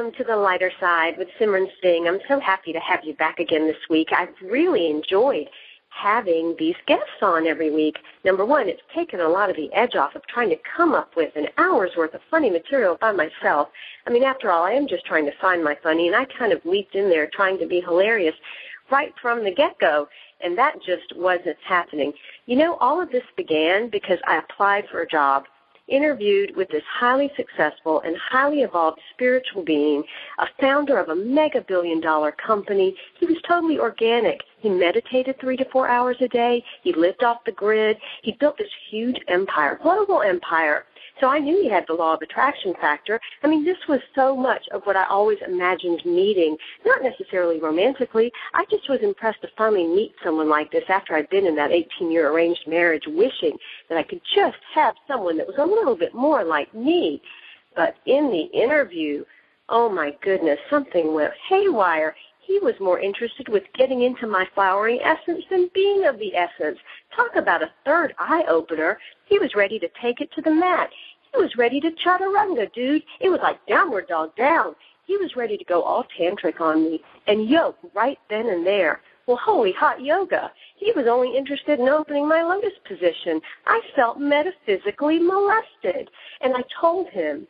Welcome to the lighter side with Simran Singh. I'm so happy to have you back again this week. I've really enjoyed having these guests on every week. Number one, it's taken a lot of the edge off of trying to come up with an hour's worth of funny material by myself. I mean, after all, I am just trying to find my funny, and I kind of leaped in there trying to be hilarious right from the get go, and that just wasn't happening. You know, all of this began because I applied for a job interviewed with this highly successful and highly evolved spiritual being, a founder of a mega billion dollar company. He was totally organic. He meditated three to four hours a day. He lived off the grid. He built this huge empire, global empire. So I knew he had the law of attraction factor. I mean, this was so much of what I always imagined meeting, not necessarily romantically. I just was impressed to finally meet someone like this after I'd been in that 18 year arranged marriage, wishing that I could just have someone that was a little bit more like me. But in the interview, oh my goodness, something went haywire he was more interested with getting into my flowering essence than being of the essence. Talk about a third eye opener. He was ready to take it to the mat. He was ready to chaturanga, dude. It was like downward dog down. He was ready to go all tantric on me and yoke right then and there. Well, holy hot yoga. He was only interested in opening my lotus position. I felt metaphysically molested. And I told him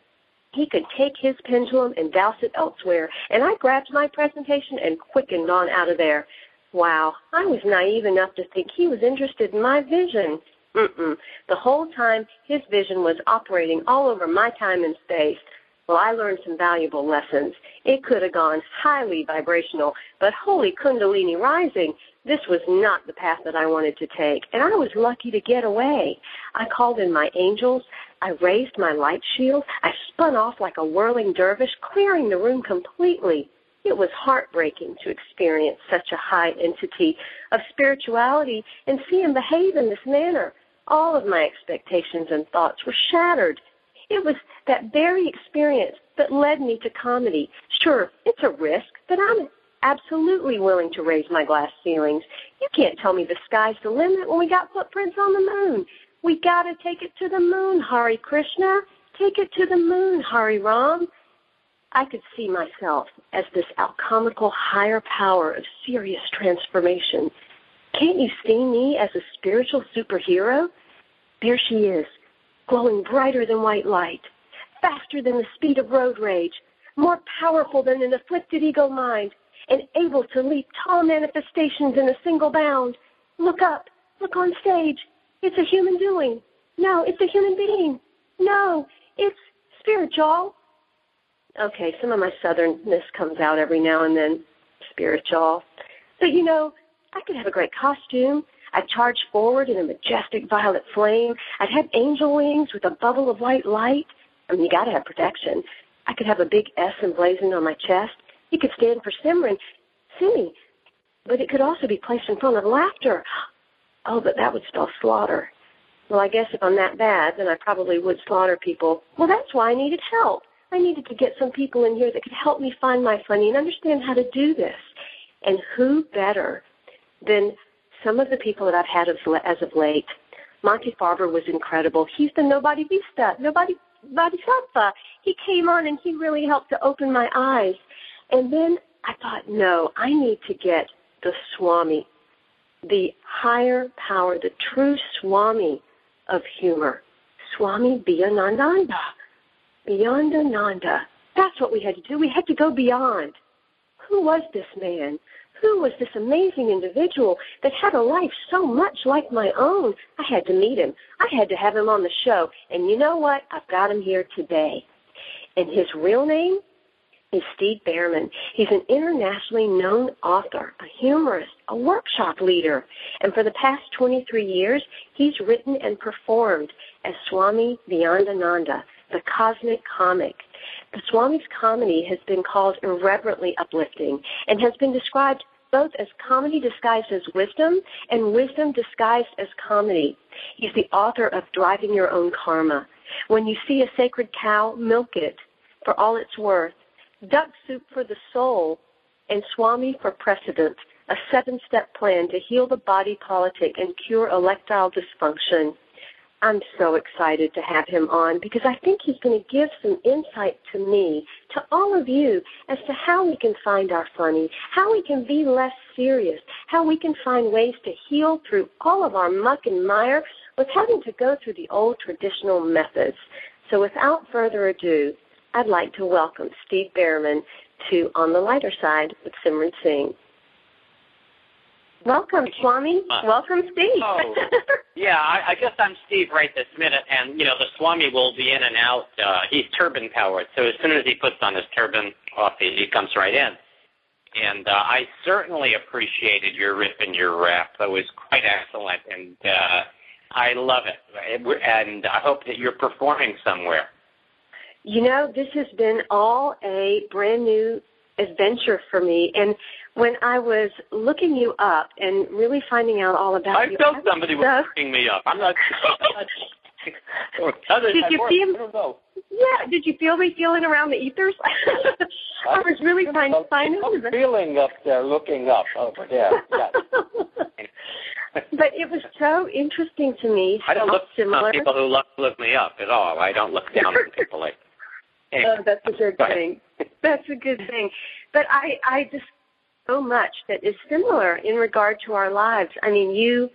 he could take his pendulum and douse it elsewhere. And I grabbed my presentation and quickened on out of there. Wow, I was naive enough to think he was interested in my vision. Mm-mm. The whole time, his vision was operating all over my time and space. Well, I learned some valuable lessons. It could have gone highly vibrational, but holy Kundalini rising, this was not the path that I wanted to take. And I was lucky to get away. I called in my angels. I raised my light shield. I spun off like a whirling dervish, clearing the room completely. It was heartbreaking to experience such a high entity of spirituality and see him behave in this manner. All of my expectations and thoughts were shattered. It was that very experience that led me to comedy. Sure, it's a risk, but I'm absolutely willing to raise my glass ceilings. You can't tell me the sky's the limit when we got footprints on the moon. We gotta take it to the moon, Hari Krishna. Take it to the moon, Hari Ram. I could see myself as this alchemical higher power of serious transformation. Can't you see me as a spiritual superhero? There she is, glowing brighter than white light, faster than the speed of road rage, more powerful than an afflicted ego mind, and able to leap tall manifestations in a single bound. Look up, look on stage. It's a human doing. No, it's a human being. No, it's spiritual okay, some of my southernness comes out every now and then, spiritual. But you know, I could have a great costume. I'd charge forward in a majestic violet flame. I'd have angel wings with a bubble of white light. I mean, you gotta have protection. I could have a big S emblazoned on my chest. It could stand for Simran, Simi. But it could also be placed in front of laughter. Oh, but that would spell slaughter. Well, I guess if I'm that bad, then I probably would slaughter people. Well, that's why I needed help. I needed to get some people in here that could help me find my funny and understand how to do this. And who better than some of the people that I've had as, as of late? Monty Farber was incredible. He's the nobody vista, nobody bodhisattva. He came on and he really helped to open my eyes. And then I thought, no, I need to get the Swami, the higher power, the true Swami of humor, Swami Beyondananda beyond Ananda. That's what we had to do. We had to go beyond. Who was this man? Who was this amazing individual that had a life so much like my own? I had to meet him. I had to have him on the show. And you know what? I've got him here today. And his real name is Steve Bhaerman. He's an internationally known author, a humorist, a workshop leader, and for the past 23 years, he's written and performed as Swami Beyondananda, the cosmic comic. The Swami's comedy has been called irreverently uplifting and has been described both as comedy disguised as wisdom and wisdom disguised as comedy. He's the author of Driving Your Own Karma. When you see a sacred cow, milk it for all it's worth duck soup for the soul, and Swami for precedent, a seven step plan to heal the body politic and cure electile dysfunction. I'm so excited to have him on because I think he's going to give some insight to me, to all of you, as to how we can find our funny, how we can be less serious, how we can find ways to heal through all of our muck and mire with having to go through the old traditional methods. So without further ado, I'd like to welcome Steve Bhaerman to On the Lighter Side with Simran Singh. Welcome, Swami. Uh, Welcome, Steve. Oh, yeah, I, I guess I'm Steve right this minute, and you know the Swami will be in and out. Uh, he's turban powered, so as soon as he puts on his turban, off he, he comes right in. And uh, I certainly appreciated your rip and your rap. That was quite excellent, and uh, I love it. And I hope that you're performing somewhere. You know, this has been all a brand new adventure for me. And when I was looking you up and really finding out all about I you, I felt somebody was looking me up. I'm not. Other did you feel? Yeah. Did you feel me feeling around the ethers? I was really trying to find out. Feeling up there, looking up over there. Yeah. but it was so interesting to me. I don't look at people who look look me up at all. I don't look down on people like. Oh, that's a good thing. That's a good thing. But I, I just so much that is similar in regard to our lives. I mean, you,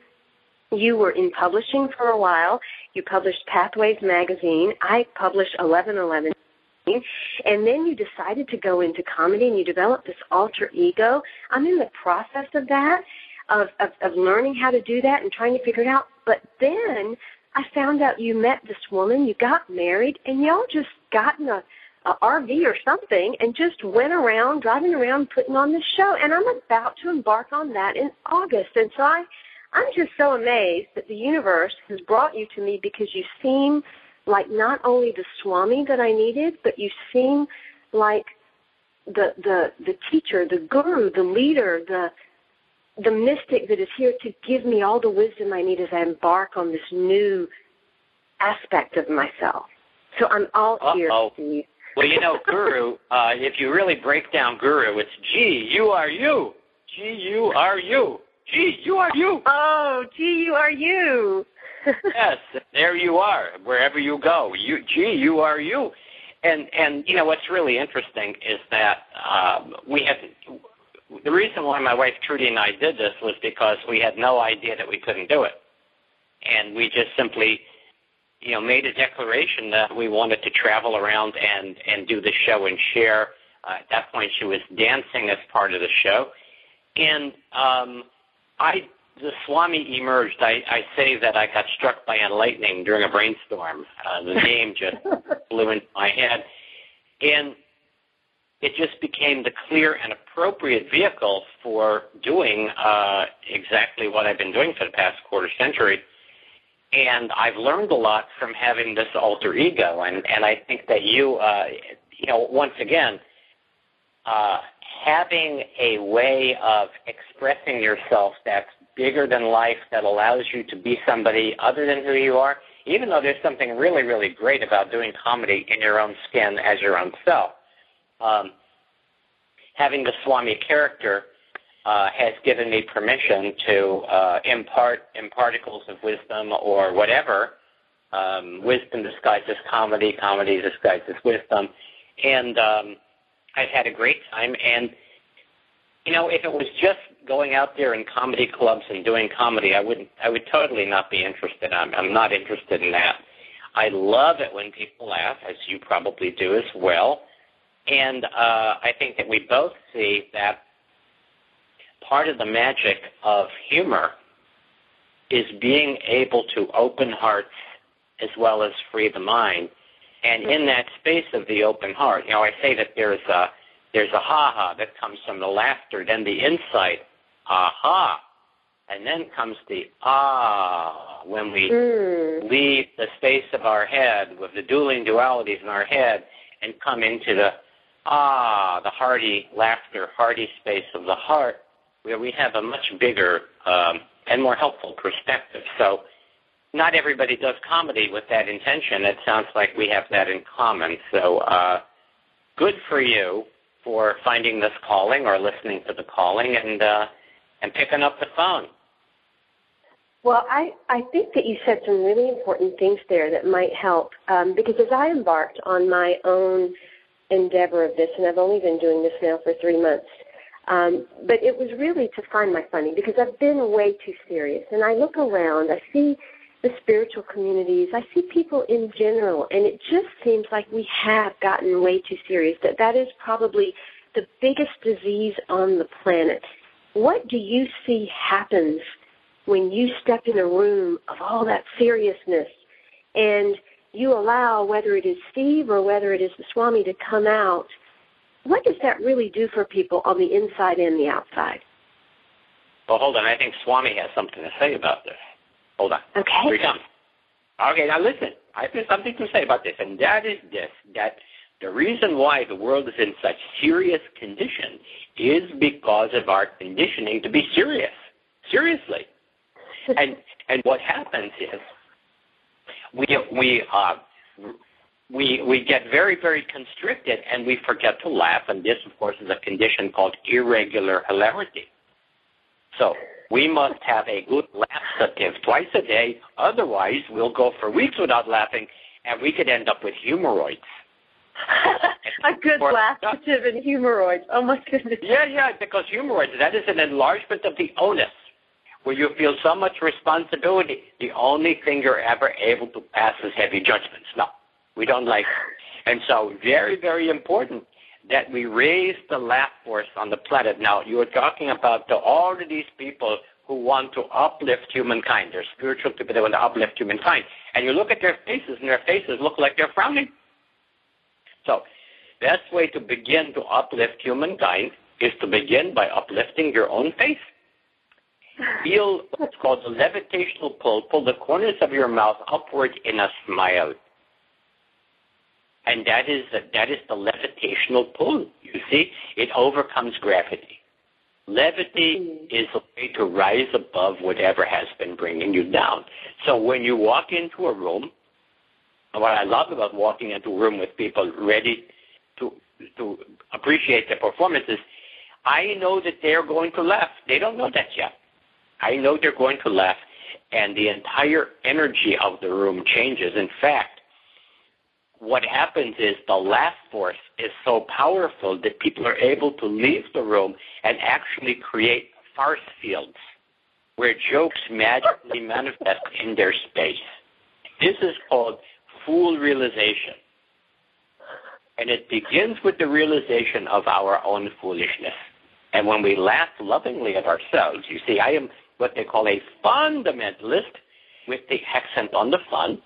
you were in publishing for a while. You published Pathways magazine. I published Eleven Eleven. And then you decided to go into comedy and you developed this alter ego. I'm in the process of that, of, of, of learning how to do that and trying to figure it out. But then I found out you met this woman, you got married, and y'all just got in a, a RV or something and just went around, driving around, putting on the show. And I'm about to embark on that in August. And so I, I'm just so amazed that the universe has brought you to me because you seem like not only the Swami that I needed, but you seem like the the the teacher, the guru, the leader, the the mystic that is here to give me all the wisdom I need as I embark on this new aspect of myself. So I'm all here. Well, you know, Guru, uh, if you really break down Guru, it's G, you are you. G, you are you. G, you are you. Oh, G, you are you. yes, there you are, wherever you go. You, G, you are you. And, and you know, what's really interesting is that um, we have the reason why my wife Trudy and I did this was because we had no idea that we couldn't do it, and we just simply, you know, made a declaration that we wanted to travel around and and do the show and share. Uh, at that point, she was dancing as part of the show, and um, I the Swami emerged. I, I say that I got struck by lightning during a brainstorm. Uh, the name just flew into my head, and it just became the clear and appropriate vehicle for doing uh, exactly what I've been doing for the past quarter century. And I've learned a lot from having this alter ego, and and I think that you, uh, you know, once again, uh, having a way of expressing yourself that's bigger than life, that allows you to be somebody other than who you are, even though there's something really, really great about doing comedy in your own skin as your own self. Um, having the Swami character uh, has given me permission to uh, impart in particles of wisdom or whatever. Um, wisdom disguises comedy, comedy disguises wisdom, and um, I've had a great time. And you know, if it was just going out there in comedy clubs and doing comedy, I wouldn't. I would totally not be interested. I'm I'm not interested in that. I love it when people laugh, as you probably do as well. And uh, I think that we both see that part of the magic of humor is being able to open hearts as well as free the mind. And in that space of the open heart, you know, I say that there's a, There's a ha ha that comes from the laughter, then the insight, aha. And then comes the ah when we Mm. leave the space of our head with the dueling dualities in our head and come into the ah, the hearty laughter, hearty space of the heart, where we have a much bigger um, and more helpful perspective. So, not everybody does comedy with that intention. It sounds like we have that in common. So, uh, good for you for finding this calling or listening to the calling and uh, and picking up the phone. Well, I, I think that you said some really important things there that might help um, because as I embarked on my own endeavor of this, and I've only been doing this now for three months, um, but it was really to find my funny because I've been way too serious. And I look around, I see the spiritual communities, I see people in general, and it just seems like we have gotten way too serious. That that is probably the biggest disease on the planet. What do you see happens when you step in a room of all that seriousness and you allow whether it is Steve or whether it is the Swami to come out? What does that really do for people on the inside and the outside? Well, hold on. I think Swami has something to say about this. Hold on. Okay. Here he comes. Okay, now listen. I have something to say about this, and that is this: that the reason why the world is in such serious condition is because of our conditioning to be serious. Seriously. and and what happens is we we uh, we we get very very constricted and we forget to laugh, and this of course is a condition called irregular hilarity. So we must have a good laxative twice a day, otherwise we'll go for weeks without laughing, and we could end up with hemorrhoids. a good laxative and hemorrhoids. Oh my goodness. Yeah, yeah, because hemorrhoids, that is an enlargement of the onus, where you feel so much responsibility. The only thing you're ever able to pass is heavy judgments. No, we don't like it. And so, very, very important that we raise the laugh force on the planet. Now, you were talking about the, all of these people who want to uplift humankind. They're spiritual people that want to uplift humankind. And you look at their faces, and their faces look like they're frowning. So, best way to begin to uplift humankind is to begin by uplifting your own face. Feel what's called the levitational pull. Pull the corners of your mouth upward in a smile. And that is that is the levitational pull. You see, it overcomes gravity. Levity mm-hmm. is a way to rise above whatever has been bringing you down. So when you walk into a room, what I love about walking into a room with people ready to to appreciate the performances, I know that they're going to laugh. They don't know that yet. I know they're going to laugh, and the entire energy of the room changes. In fact, what happens is the laugh force is so powerful that people are able to leave the room and actually create farce fields where jokes magically manifest in their space. This is called full realization. And it begins with the realization of our own foolishness. And when we laugh lovingly at ourselves, you see, I am what they call a fundamentalist with the accent on the fun.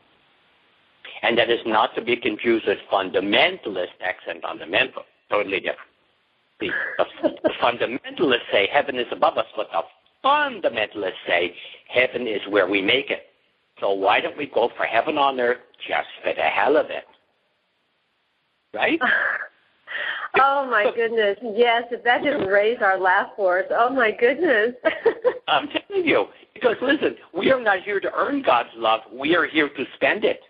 And that is not to be confused with fundamentalist accent on the mental. Totally different. The, the, fundamentalists say heaven is above us, but the fundamentalists say heaven is where we make it. So why don't we go for heaven on earth just for the hell of it? Right? Oh my goodness. Yes, if that didn't raise our laugh force. Oh my goodness. I'm telling you. Because listen, we are not here to earn God's love. We are here to spend it.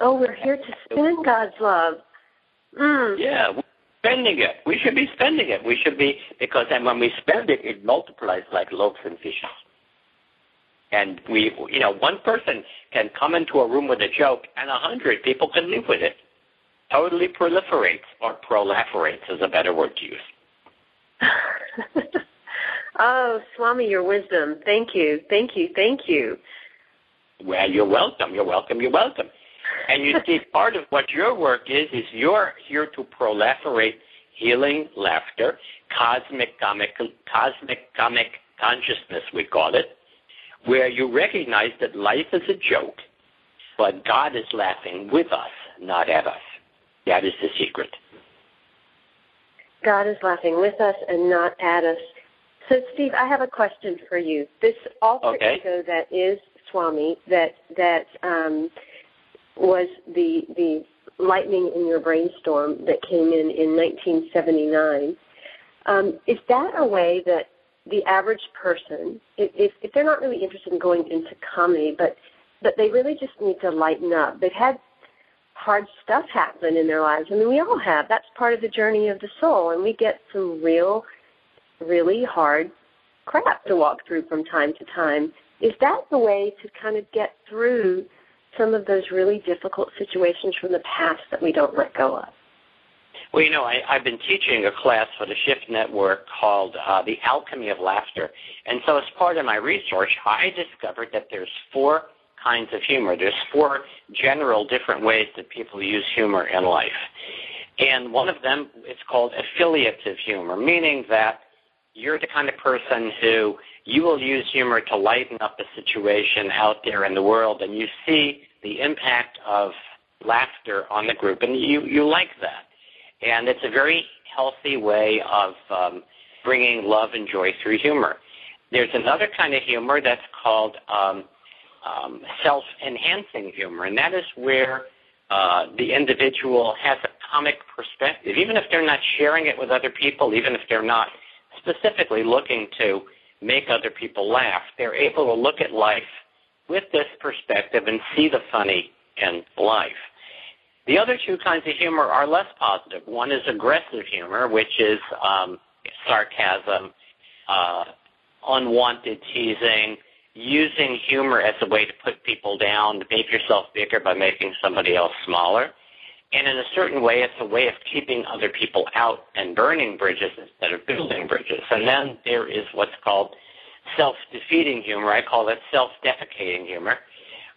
Oh, we're here to spend God's love. Mm. Yeah, we're spending it. We should be spending it. We should be because then when we spend it, it multiplies like loaves and fishes. And we, you know, one person can come into a room with a joke, and a hundred people can live with it. Totally proliferates, or proliferates is a better word to use. oh, Swami, your wisdom. Thank you. Thank you. Thank you. Well, you're welcome. You're welcome. You're welcome. And you see, part of what your work is, is you're here to proliferate healing laughter, cosmic comic, cosmic comic consciousness, we call it, where you recognize that life is a joke, but God is laughing with us, not at us. That is the secret. God is laughing with us and not at us. So, Steve, I have a question for you. This alter okay. ego that is Swami, that that um, was the the lightning in your brainstorm that came in in 1979. Um, is that a way that the average person, if, if they're not really interested in going into comedy, but but they really just need to lighten up. They've had hard stuff happen in their lives. I mean, we all have. That's part of the journey of the soul, and we get some real, really hard crap to walk through from time to time. Is that the way to kind of get through some of those really difficult situations from the past that we don't let go of? Well, you know, I, I've been teaching a class for the Shift Network called uh, The Alchemy of Laughter. And so, as part of my research, I discovered that there's four kinds of humor. There's four general different ways that people use humor in life. And one of them is called affiliative humor, meaning that you're the kind of person who you will use humor to lighten up a situation out there in the world, and you see the impact of laughter on the group, and you, you like that. And it's a very healthy way of um, bringing love and joy through humor. There's another kind of humor that's called um, um, self-enhancing humor, and that is where uh, the individual has a comic perspective, even if they're not sharing it with other people, even if they're not specifically looking to make other people laugh. They're able to look at life with this perspective and see the funny in life. The other two kinds of humor are less positive. One is aggressive humor, which is um, sarcasm, uh, unwanted teasing, using humor as a way to put people down, to make yourself bigger by making somebody else smaller. And in a certain way, it's a way of keeping other people out and burning bridges instead of building bridges. And then there is what's called self-defeating humor. I call it self-defecating humor,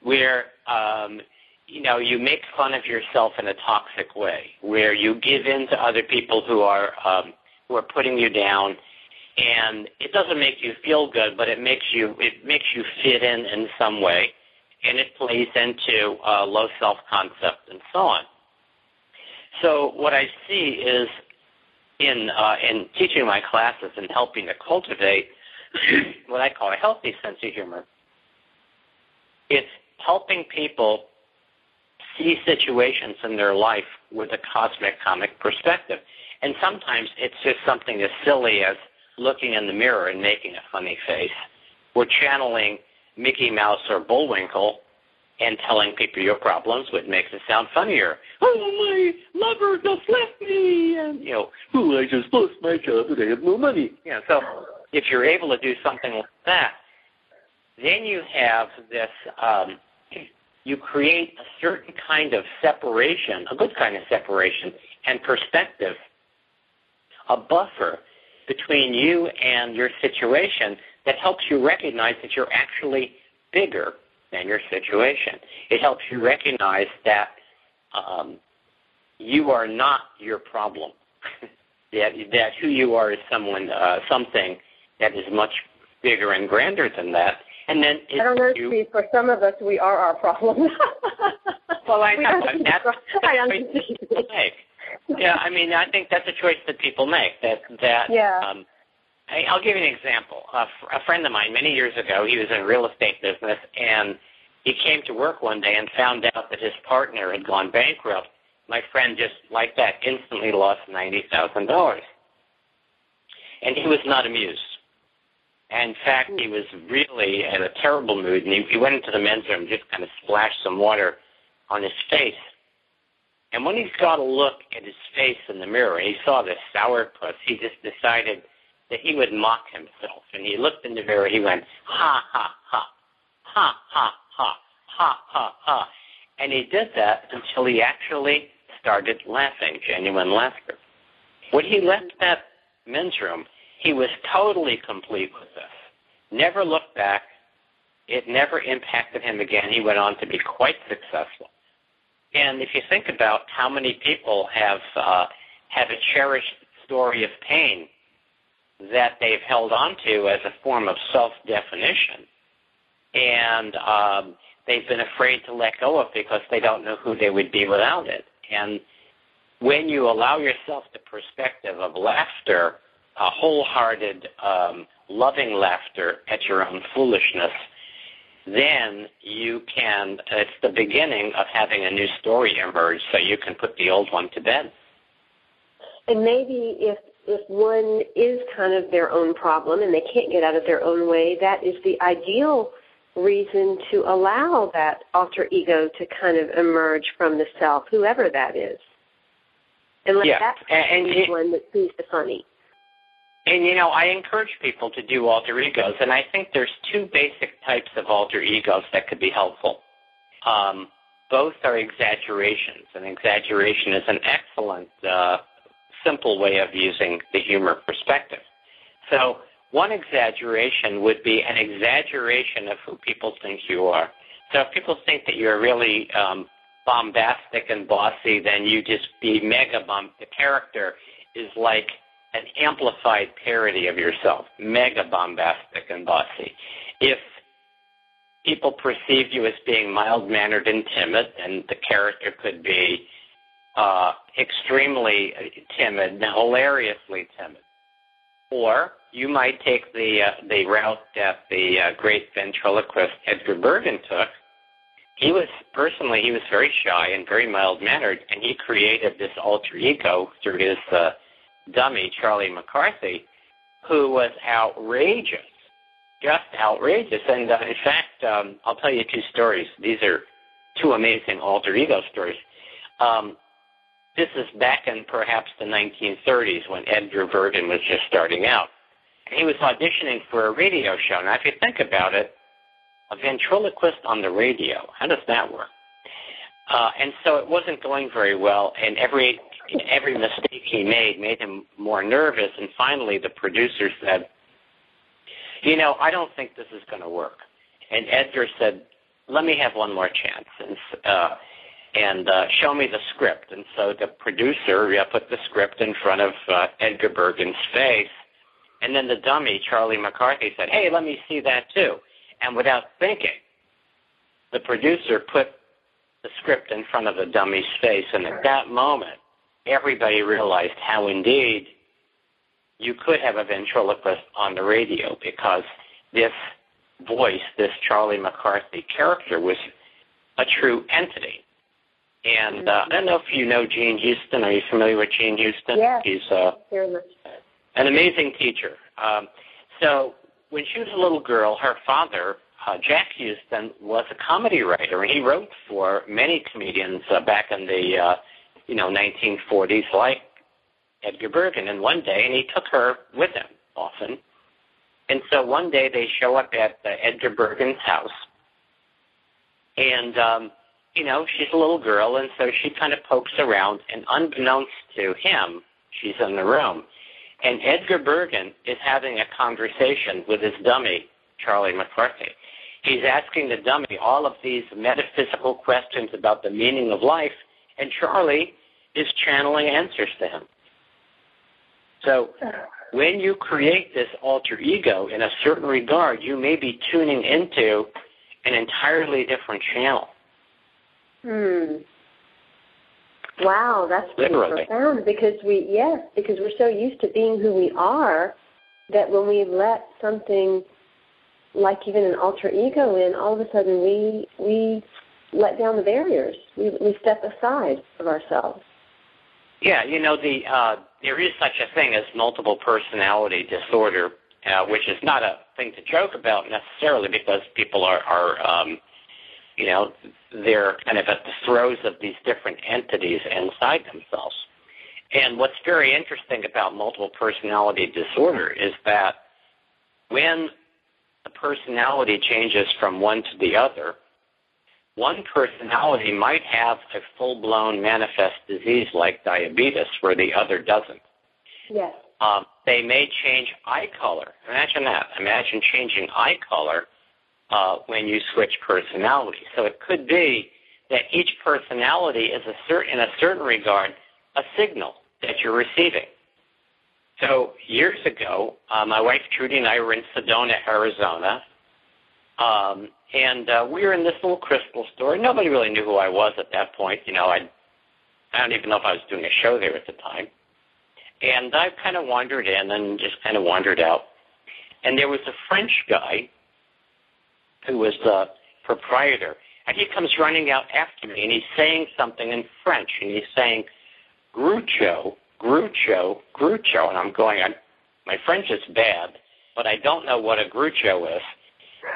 where um, you know you make fun of yourself in a toxic way, where you give in to other people who are um, who are putting you down and it doesn't make you feel good, but it makes you it makes you fit in in some way, and it plays into uh, low self concept and so on. So what I see is in uh, in teaching my classes and helping to cultivate what I call a healthy sense of humor. It's helping people see situations in their life with a cosmic comic perspective. And sometimes it's just something as silly as looking in the mirror and making a funny face. We're channeling Mickey Mouse or Bullwinkle and telling people your problems, which makes it sound funnier. Oh, my lover just left me, and you know, oh, I just lost my job and I have no money. Yeah, so if you're able to do something like that, then you have this. Um, you create a certain kind of separation, a good kind of separation, and perspective, a buffer between you and your situation that helps you recognize that you're actually bigger than your situation. It helps you recognize that um, you are not your problem. that that who you are is someone, uh, something that is much bigger and grander than that. And then I don't know, you, Steve. For some of us, we are our problem. well, I know. That's, that's I understand yeah, I mean, I think that's a choice that people make. That that. Yeah. Um, I, I'll give you an example. A, fr- a friend of mine, many years ago, he was in real estate business, and he came to work one day and found out that his partner had gone bankrupt. My friend just like that instantly lost ninety thousand dollars, and he was not amused. And in fact, he was really in a terrible mood, and he, he went into the men's room, just kind of splashed some water on his face, and when he got a look at his face in the mirror and he saw this sourpuss, he just decided that he would mock himself. And he looked in the mirror, he went, ha, ha, ha, ha, ha, ha, ha, ha, ha. And he did that until he actually started laughing, genuine laughter. When he left that men's room, he was totally complete with this. Never looked back. It never impacted him again. He went on to be quite successful. And if you think about how many people have uh, have a cherished story of pain that they've held on to as a form of self-definition, and um, they've been afraid to let go of because they don't know who they would be without it. And when you allow yourself the perspective of laughter, a wholehearted, um, loving laughter at your own foolishness, then you can, it's the beginning of having a new story emerge so you can put the old one to bed. And maybe if if one is kind of their own problem and they can't get out of their own way, that is the ideal reason to allow that alter ego to kind of emerge from the self, whoever that is. And let yeah. that and, be the one that sees the funny. And you know, I encourage people to do alter egos, and I think there's two basic types of alter egos that could be helpful. Um, both are exaggerations, and exaggeration is an excellent, uh, simple way of using the humor perspective. So, one exaggeration would be an exaggeration of who people think you are. So, if people think that you're really um, bombastic and bossy, then you just be mega bomb. The character is like an amplified parody of yourself, mega bombastic and bossy. If people perceive you as being mild mannered and timid, then the character could be uh, extremely timid, hilariously timid. Or you might take the uh, the route that the uh, great ventriloquist Edgar Bergen took. He was personally he was very shy and very mild mannered, and he created this alter ego through his uh, dummy, Charlie McCarthy, who was outrageous, just outrageous. And uh, in fact, um, I'll tell you two stories. These are two amazing alter ego stories. Um, this is back in perhaps the 1930s when Edgar Bergen was just starting out. And he was auditioning for a radio show. Now, if you think about it, a ventriloquist on the radio, how does that work? Uh, and so it wasn't going very well, and every every mistake he made made him more nervous. And finally, the producer said, "You know, I don't think this is going to work." And Edgar said, "Let me have one more chance and uh, and uh, show me the script." And so the producer uh, put the script in front of uh, Edgar Bergen's face, and then the dummy Charlie McCarthy said, "Hey, let me see that too." And without thinking, the producer put the script in front of the dummy's face, and at that moment, everybody realized how indeed you could have a ventriloquist on the radio because this voice, this Charlie McCarthy character, was a true entity. And uh, I don't know if you know Jean Houston. Are you familiar with Jean Houston? Yes. He's uh, an amazing teacher. Um, so when she was a little girl, her father, uh, Jack Houston, was a comedy writer, and he wrote for many comedians uh, back in the uh, you know, 1940s, like Edgar Bergen. And one day, and he took her with him often. And so one day they show up at uh, Edgar Bergen's house, and um, you know she's a little girl, and so she kind of pokes around, and unbeknownst to him, she's in the room, and Edgar Bergen is having a conversation with his dummy, Charlie McCarthy. He's asking the dummy all of these metaphysical questions about the meaning of life, and Charlie is channeling answers to him. So when you create this alter ego in a certain regard, you may be tuning into an entirely different channel. Hmm. Wow, that's Literally. profound because we yes, because we're so used to being who we are that when we let something like even an alter ego in, all of a sudden we we let down the barriers. We we step aside of ourselves. Yeah, you know the uh, there is such a thing as multiple personality disorder, uh, which is not a thing to joke about necessarily because people are are um, you know they're kind of at the throes of these different entities inside themselves. And what's very interesting about multiple personality disorder is that when the personality changes from one to the other, one personality might have a full blown manifest disease like diabetes where the other doesn't. Yes. Um, they may change eye color. Imagine that. Imagine changing eye color uh, when you switch personality. So it could be that each personality is a certain, in a certain regard, a signal that you're receiving. So years ago, uh, my wife Trudy and I were in Sedona, Arizona, um, and uh, we were in this little crystal store. Nobody really knew who I was at that point. You know, I'd I don't even know if I was doing a show there at the time. And I kind of wandered in and just kind of wandered out. And there was a French guy who was the proprietor. And he comes running out after me and he's saying something in French. And he's saying, Groucho, Groucho, Groucho. And I'm going, I'm, my French is bad, but I don't know what a Groucho is.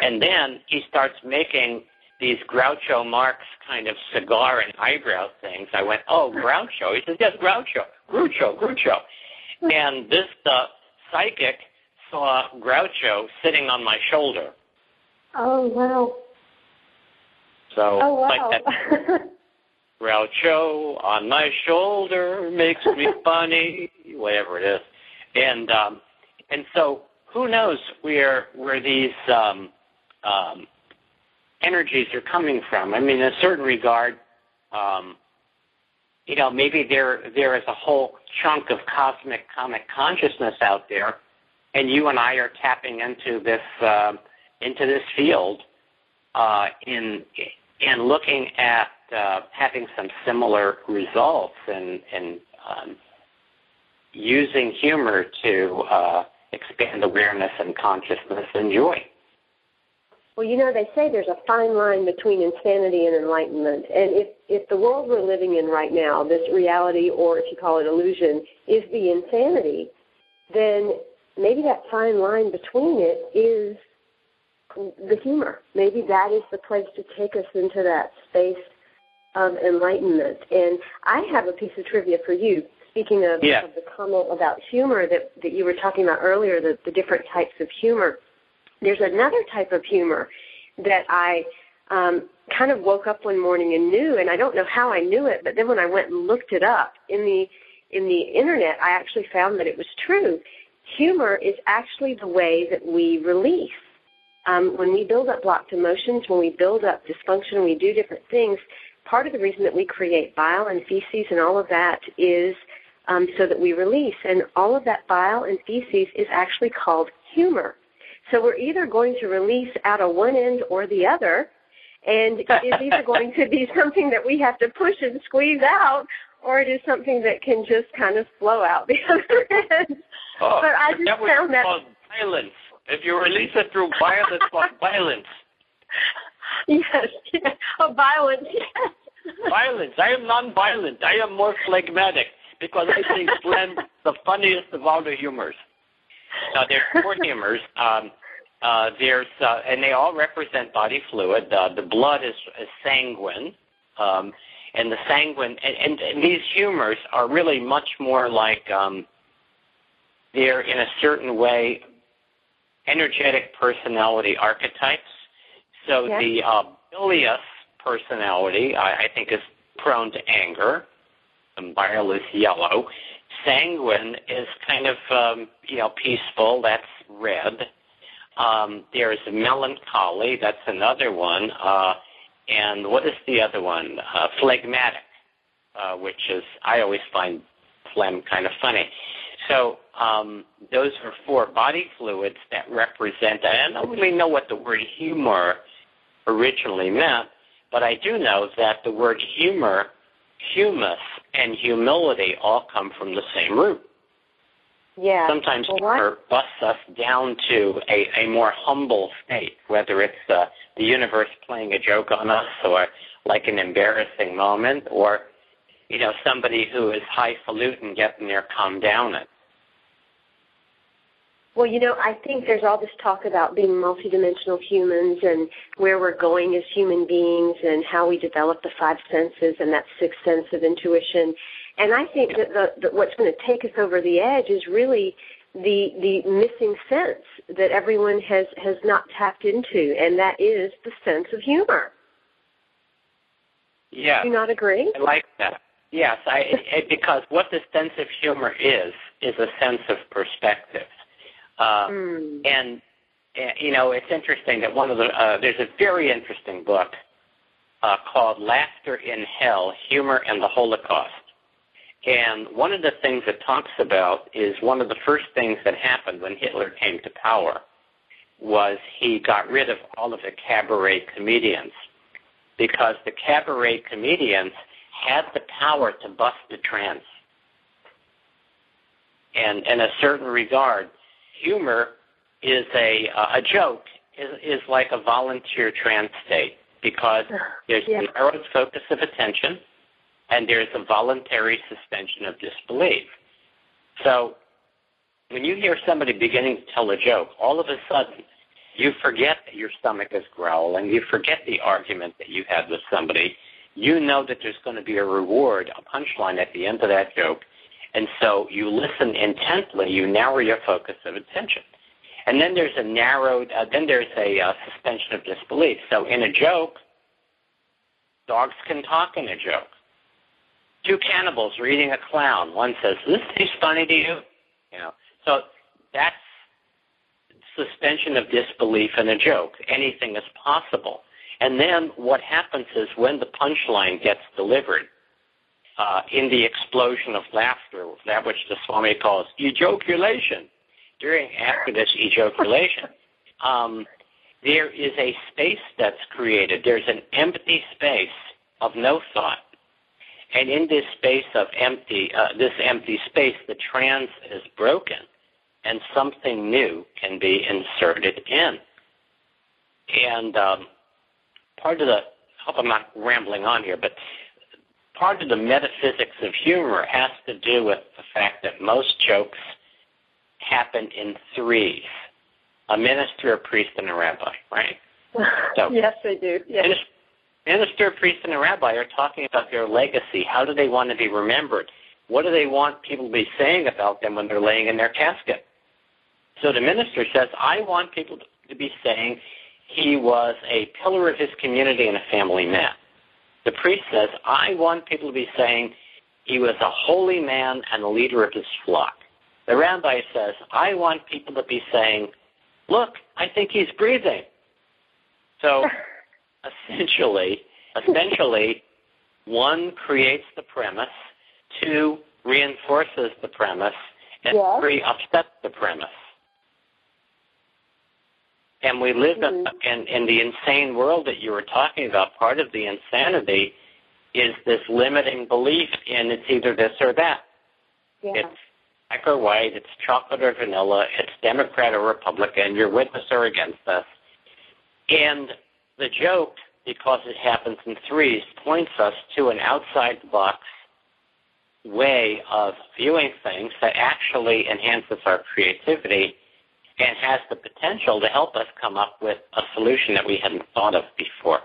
And then he starts making these Groucho Marx kind of cigar and eyebrow things. I went, oh, Groucho. He says, yes, Groucho, Groucho, Groucho. And this uh, psychic saw Groucho sitting on my shoulder. Oh, wow. So, oh, wow. like that. Groucho on my shoulder makes me funny, whatever it is. And um, and so who knows where where these um, um, energies are coming from. I mean, in a certain regard, um, you know, maybe there there is a whole chunk of cosmic comic consciousness out there, and you and I are tapping into this uh, into this field uh, in in looking at uh, having some similar results and and um, using humor to uh, expand awareness and consciousness and joy. Well, you know, they say there's a fine line between insanity and enlightenment. And if, if the world we're living in right now, this reality, or if you call it illusion, is the insanity, then maybe that fine line between it is the humor. Maybe that is the place to take us into that space of enlightenment. And I have a piece of trivia for you. Speaking of, yeah. of the comment about humor that, that you were talking about earlier, the, the different types of humor there's another type of humor that I um, kind of woke up one morning and knew, and I don't know how I knew it, but then when I went and looked it up in the in the internet, I actually found that it was true. Humor is actually the way that we release. Um, when we build up blocked emotions, when we build up dysfunction, we do different things, part of the reason that we create bile and feces and all of that is um, so that we release. And all of that bile and feces is actually called humor. So we're either going to release out of one end or the other, and it is either going to be something that we have to push and squeeze out, or it is something that can just kind of flow out the other end. Oh, but I just that found that violence. If you release it through violence, called violence. Yes, yes. Oh, violence. Yes. Violence. I am non-violent. I am more phlegmatic because I think phlegm the funniest of all the humors. Now there are four humors. Um, uh, there's uh, and they all represent body fluid. Uh, the blood is, is sanguine, um, and the sanguine and, and, and these humors are really much more like um, they're in a certain way energetic personality archetypes. So Yeah. the uh, bilious personality, I, I think, is prone to anger. Is yellow. Sanguine is kind of um, you know peaceful. That's red. Um, there's melancholy. That's another one. Uh, and what is the other one? Uh, phlegmatic, uh, which is I always find phlegm kind of funny. So um, those are four body fluids that represent. I don't really know what the word humor originally meant, but I do know that the word humor, humus, and humility all come from the same root. Yeah. Sometimes well, busts us down to a, a more humble state, whether it's uh, the universe playing a joke on us or like an embarrassing moment or, you know, somebody who is highfalutin getting their calm down it. Well, you know, I think there's all this talk about being multidimensional humans and where we're going as human beings and how we develop the five senses and that sixth sense of intuition. And I think that, the, that what's going to take us over the edge is really the the missing sense that everyone has has not tapped into, and that is the sense of humor. Yeah. Do you not agree? I like that. Yes, I it, because what the sense of humor is is a sense of perspective, uh, Mm. and uh, you know it's interesting that one of the uh, there's a very interesting book uh, called Laughter in Hell: Humor and the Holocaust, and one of the things it talks about is one of the first things that happened when Hitler came to power was he got rid of all of the cabaret comedians because the cabaret comedians had the power to bust the trance. And in a certain regard, humor is a a joke is, is like a volunteer trance state because there's yeah. a narrowed focus of attention and there's a voluntary suspension of disbelief. So when you hear somebody beginning to tell a joke, all of a sudden you forget that your stomach is growling, you forget the argument that you had with somebody, you know that there's going to be a reward, a punchline at the end of that joke, and so you listen intently, you narrow your focus of attention. And then there's a narrowed, uh, then there's a uh, suspension of disbelief. So in a joke, dogs can talk in a joke. Two cannibals are eating a clown. One says, "This tastes funny to you," you know. So that's suspension of disbelief in a joke. Anything is possible. And then what happens is when the punchline gets delivered, uh, in the explosion of laughter, that which the Swami calls ejoculation, during after this ejaculation, um, there is a space that's created. There's an empty space of no thought, and in this space of empty, uh, this empty space, the trance is broken, and something new can be inserted in. And um, part of the, I hope I'm not rambling on here, but part of the metaphysics of humor has to do with the fact that most jokes happen in threes a minister, a priest, and a rabbi, right? So, yes, they do. Yes. Minister, priest, and a rabbi are talking about their legacy. How do they want to be remembered? What do they want people to be saying about them when they're laying in their casket? So the minister says, I want people to be saying he was a pillar of his community and a family man. The priest says, I want people to be saying he was a holy man and a leader of his flock. The rabbi says, I want people to be saying, look, I think he's breathing. So essentially, essentially, one creates the premise, two reinforces the premise, and yes. three upsets the premise. And we live mm-hmm. in, in, in the insane world that you were talking about. Part of the insanity is this limiting belief in it's either this or that. Yeah. It's black or white, it's chocolate or vanilla, it's Democrat or Republican, you're with us or against us. And the joke, because it happens in threes, points us to an outside the box way of viewing things that actually enhances our creativity and has the potential to help us come up with a solution that we hadn't thought of before.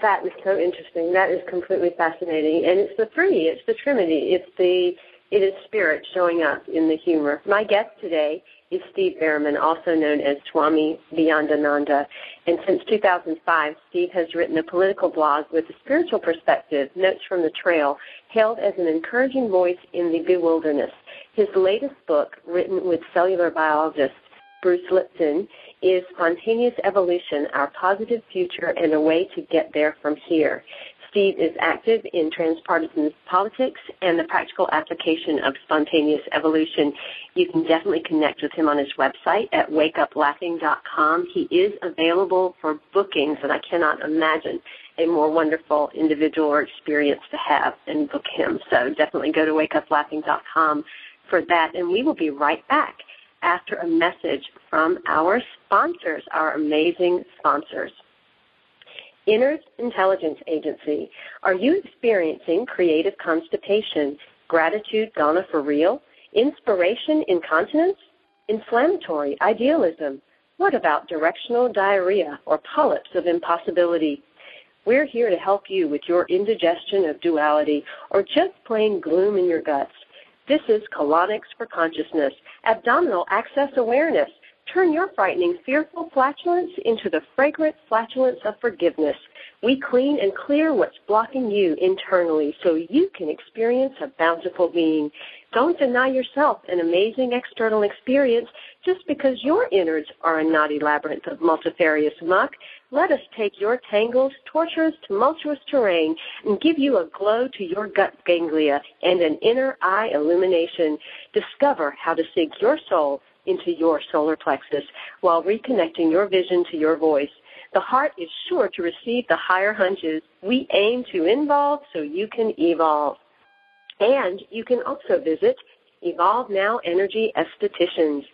That is so interesting. That is completely fascinating. And it's the three, it's the Trinity, it's the it is spirit showing up in the humor. My guest today is Steve Bhaerman, also known as Swami Beyondananda. And since 2005, Steve has written a political blog with a spiritual perspective, Notes from the Trail, hailed as an encouraging voice in the bewilderness. His latest book, written with cellular biologist Bruce Lipton, is Spontaneous Evolution, Our Positive Future and a Way to Get There from Here. Steve is active in transpartisan politics and the practical application of spontaneous evolution. You can definitely connect with him on his website at wakeuplaughing.com. He is available for bookings, and I cannot imagine a more wonderful individual or experience to have and book him. So definitely go to wakeuplaughing.com for that, and we will be right back after a message from our sponsors, our amazing sponsors. Inner Intelligence Agency. Are you experiencing creative constipation, gratitude gone for real, inspiration incontinence, inflammatory idealism? What about directional diarrhea or polyps of impossibility? We're here to help you with your indigestion of duality or just plain gloom in your guts. This is colonics for consciousness, abdominal access awareness, Turn your frightening, fearful flatulence into the fragrant flatulence of forgiveness. We clean and clear what's blocking you internally so you can experience a bountiful being. Don't deny yourself an amazing external experience just because your innards are a knotty labyrinth of multifarious muck. Let us take your tangled, torturous, tumultuous terrain and give you a glow to your gut ganglia and an inner eye illumination. Discover how to sink your soul into your solar plexus while reconnecting your vision to your voice. The heart is sure to receive the higher hunches. We aim to involve so you can evolve. And you can also visit Evolve Now Energy Estheticians.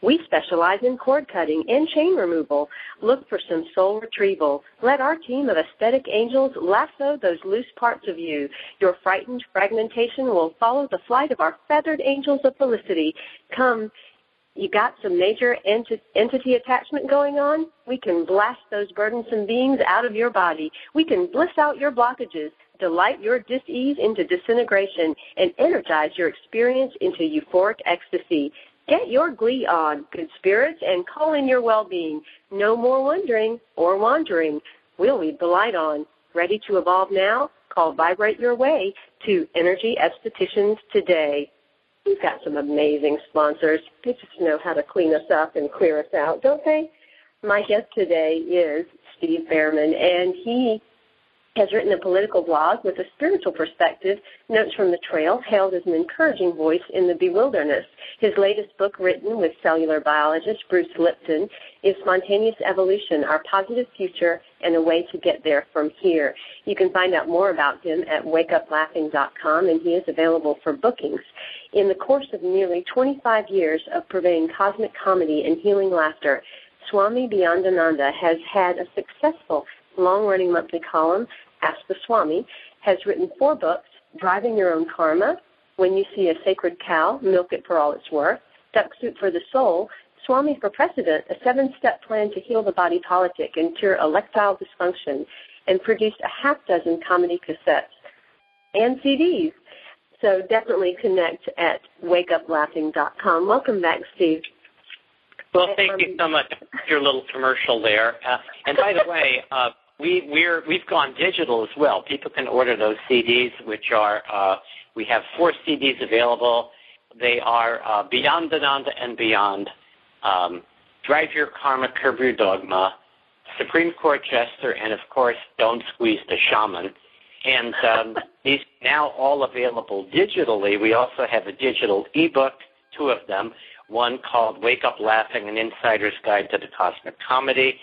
We specialize in cord cutting and chain removal. Look for some soul retrieval. Let our team of aesthetic angels lasso those loose parts of you. Your frightened fragmentation will follow the flight of our feathered angels of felicity. Come, you got some major enti- entity attachment going on? We can blast those burdensome beings out of your body. We can bliss out your blockages delight your dis-ease into disintegration, and energize your experience into euphoric ecstasy. Get your glee on, good spirits, and call in your well-being. No more wondering or wandering. We'll leave the light on. Ready to evolve now? Call Vibrate Your Way to Energy Estheticians today. We've got some amazing sponsors. They just know how to clean us up and clear us out, don't they? My guest today is Steve Bhaerman, and he has written a political blog with a spiritual perspective, Notes from the Trail, hailed as an encouraging voice in the bewilderness. His latest book, written with cellular biologist Bruce Lipton, is Spontaneous Evolution, Our Positive Future and a Way to Get There from Here. You can find out more about him at wakeuplaughing.com, and he is available for bookings. In the course of nearly 25 years of purveying cosmic comedy and healing laughter, Swami Beyondananda has had a successful long-running monthly column Ask the Swami, has written four books Driving Your Own Karma, When You See a Sacred Cow, Milk It for All It's Worth, Duck Soup for the Soul, Swami for President, a seven step plan to heal the body politic and cure electile dysfunction, and produced a half dozen comedy cassettes and CDs. So definitely connect at wakeuplaughing.com. Welcome back, Steve. Well, thank you so much for your little commercial there. Uh, and by the way, uh, we we're we've gone digital as well. People can order those CDs, which are uh, we have four CDs available. They are uh, Beyondananda and Beyond, um, Drive Your Karma, Curb Your Dogma, Supreme Court Jester, and of course Don't Squeeze the Shaman. And um, these now all available digitally. We also have a digital ebook, two of them. One called Wake Up Laughing: An Insider's Guide to the Cosmic Comedy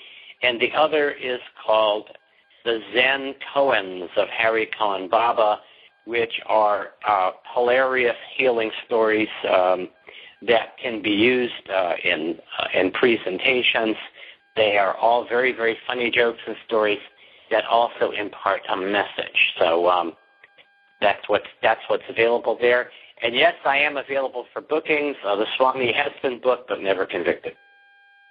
and the other is called The Zen Koans of Harry Kohen Baba, which are uh, hilarious healing stories um, that can be used uh, in uh, in presentations. They are all very very funny jokes and stories that also impart a message. So um, that's what's that's what's available there. And yes, I am available for bookings. Uh, the Swami has been booked but never convicted.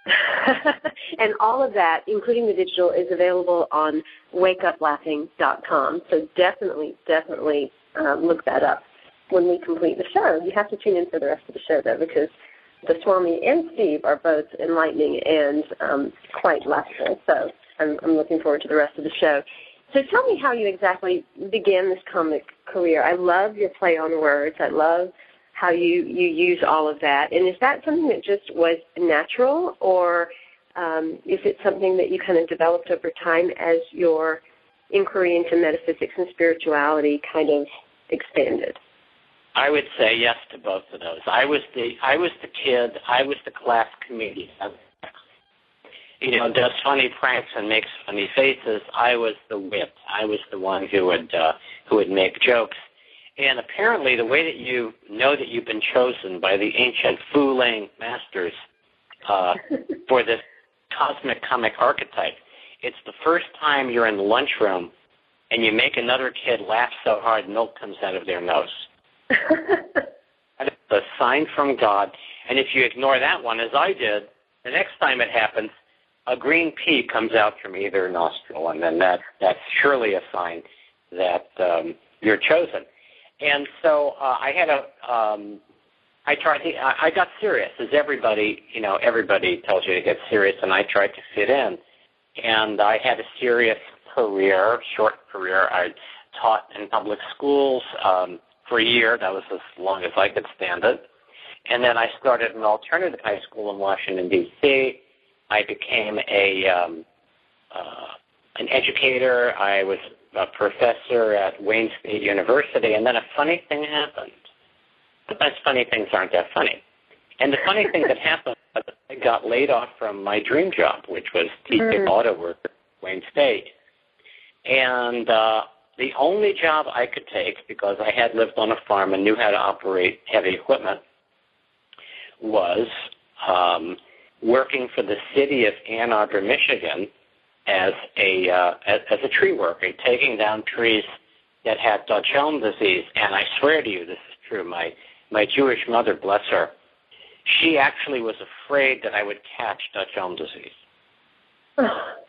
and all of that, including the digital, is available on wakeuplaughing.com. So definitely, definitely um, look that up when we complete the show. You have to tune in for the rest of the show, though, because the Swami and Steve are both enlightening and um, quite laughable. So I'm, I'm looking forward to the rest of the show. So tell me how you exactly began this comic career. I love your play on words. I love how you you use all of that. And is that something that just was natural, or um, is it something that you kind of developed over time as your inquiry into metaphysics and spirituality kind of expanded? I would say yes to both of those. I was the I was the kid. I was the class comedian. You know, does funny pranks and makes funny faces. I was the wit. I was the one who would uh, who would make jokes and apparently, the way that you know that you've been chosen by the ancient fooling masters uh, for this cosmic comic archetype, it's the first time you're in the lunchroom and you make another kid laugh so hard milk comes out of their nose. That's a sign from God. And if you ignore that one, as I did, the next time it happens, a green pea comes out from either nostril, and then that that's surely a sign that um, you're chosen. And so uh, I had a, um, I tried to, I got serious, as everybody, you know, everybody tells you to get serious, and I tried to fit in. And I had a serious career, short career. I taught in public schools um, for a year. That was as long as I could stand it. And then I started an alternative high school in Washington D.C. I became a um, uh, an educator. I was a professor at Wayne State University, and then a funny thing happened. The best funny things aren't that funny. And the funny thing that happened was I got laid off from my dream job, which was teaching mm-hmm. auto work at Wayne State. And uh, the only job I could take, because I had lived on a farm and knew how to operate heavy equipment, was um, working for the city of Ann Arbor, Michigan, as a uh, as, as a tree worker, taking down trees that had Dutch elm disease. And I swear to you, this is true. My my Jewish mother, bless her, she actually was afraid that I would catch Dutch elm disease.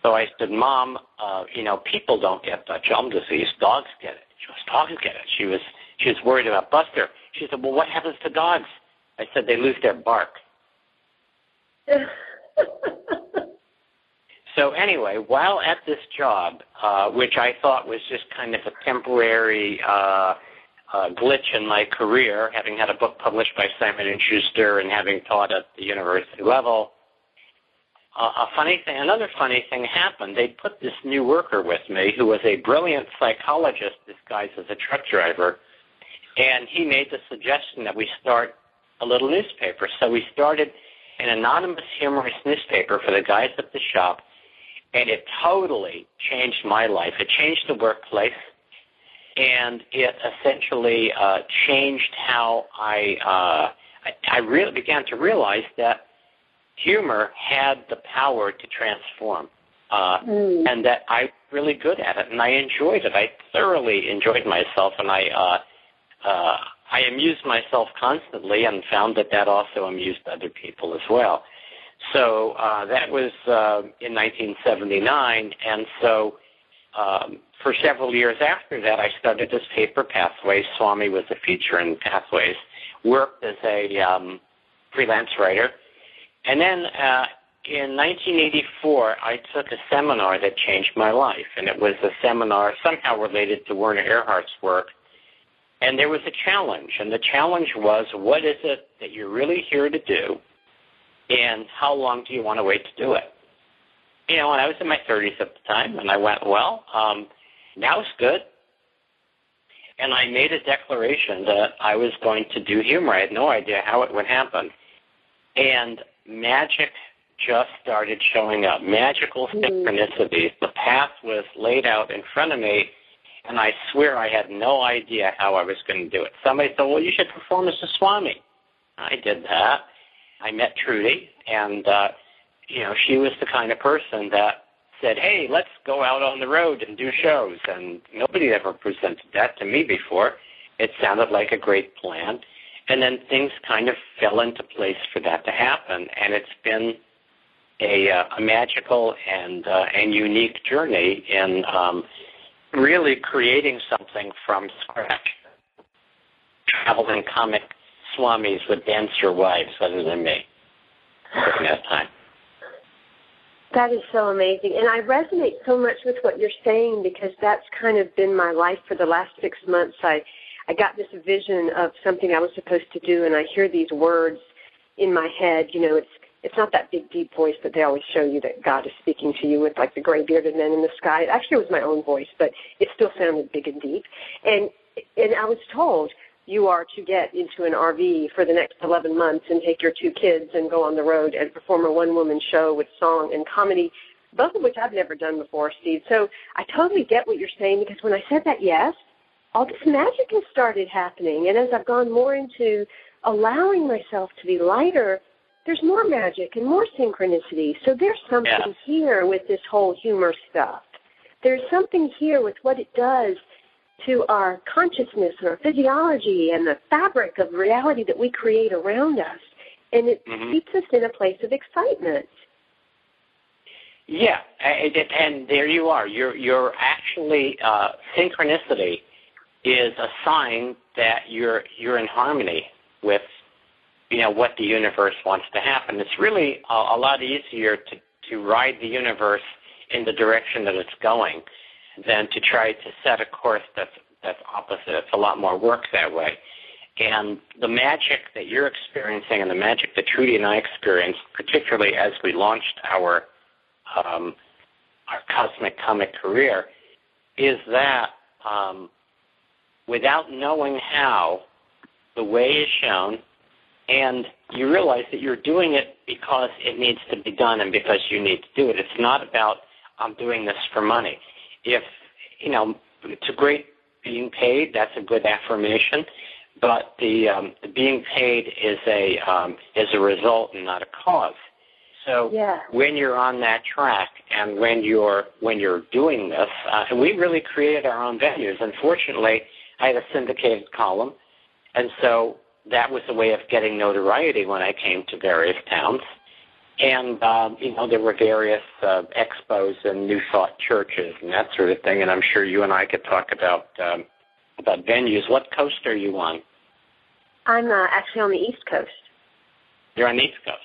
so I said, Mom, uh, you know, people don't get Dutch elm disease. Dogs get it. She goes, dogs get it. She was she was worried about Buster. She said, Well, what happens to dogs? I said, They lose their bark. so anyway, while at this job, uh, which I thought was just kind of a temporary uh, uh, glitch in my career, having had a book published by Simon and Schuster and having taught at the university level, uh, a funny thing, another funny thing happened. They put this new worker with me who was a brilliant psychologist disguised as a truck driver, and he made the suggestion that we start a little newspaper. So we started an anonymous humorous newspaper for the guys at the shop, and it totally changed my life. It changed the workplace, and it essentially uh, changed how I, uh, I I really began to realize that humor had the power to transform, uh, mm. and that I really good at it, and I enjoyed it. I thoroughly enjoyed myself, and I uh, uh, I amused myself constantly, and found that that also amused other people as well. So uh, that was uh, in 1979, and so um, for several years after that, I started this paper, Pathways. Swami was a feature in Pathways. Worked as a um, freelance writer and then uh, in 1984, I took a seminar that changed my life, and it was a seminar somehow related to Werner Erhard's work. And there was a challenge, and the challenge was, what is it that you're really here to do, and how long do you want to wait to do it? You know, and I was in my 30s at the time, and I went, well, um, now's good. And I made a declaration that I was going to do humor. I had no idea how it would happen. And magic just started showing up. Magical mm-hmm. synchronicities. The path was laid out in front of me, and I swear I had no idea how I was going to do it. Somebody said, "Well, you should perform as a Swami." I did that. I met Trudy, and uh, you know, she was the kind of person that said, "Hey, let's go out on the road and do shows." And nobody ever presented that to me before. It sounded like a great plan and then things kind of fell into place for that to happen, and it's been a, uh, a magical and uh, and unique journey in um, really creating something from scratch. Traveling comic swamis would dance your wives other than me during that time. That is so amazing. And I resonate so much with what you're saying because that's kind of been my life for the last six months. I I got this vision of something I was supposed to do, and I hear these words in my head. You know, it's it's not that big deep voice that they always show you that God is speaking to you with, like the gray bearded men in the sky. It actually was my own voice, but it still sounded big and deep. And and I was told you are to get into an RV for the next 11 months and take your two kids and go on the road and perform a one woman show with song and comedy, both of which I've never done before, Steve. So I totally get what you're saying because when I said that yes, all this magic has started happening. And as I've gone more into allowing myself to be lighter, there's more magic and more synchronicity. So there's something yeah. here with this whole humor stuff. There's something here with what it does to our consciousness and our physiology and the fabric of reality that we create around us. And it mm-hmm. keeps us in a place of excitement. Yeah, and there you are. You're you're actually uh, synchronicity is a sign that you're you're in harmony with you know what the universe wants to happen. It's really a, a lot easier to to ride the universe in the direction that it's going than to try to set a course that's that's opposite. It's a lot more work that way. And the magic that you're experiencing and the magic that Trudy and I experienced, particularly as we launched our um, our cosmic comic career, is that um, without knowing how, the way is shown, and you realize that you're doing it because it needs to be done and because you need to do it. It's not about I'm doing this for money. If you know, it's a great being paid. That's a good affirmation, but the, um, the being paid is a um, is a result and not a cause. So yeah. when you're on that track and when you're when you're doing this, uh, and we really created our own venues. Unfortunately, I had a syndicated column, and so that was a way of getting notoriety when I came to various towns. And um, you know there were various uh, expos and New Thought churches and that sort of thing. And I'm sure you and I could talk about um, about venues. What coast are you on? I'm uh, actually on the East Coast. You're on the East Coast.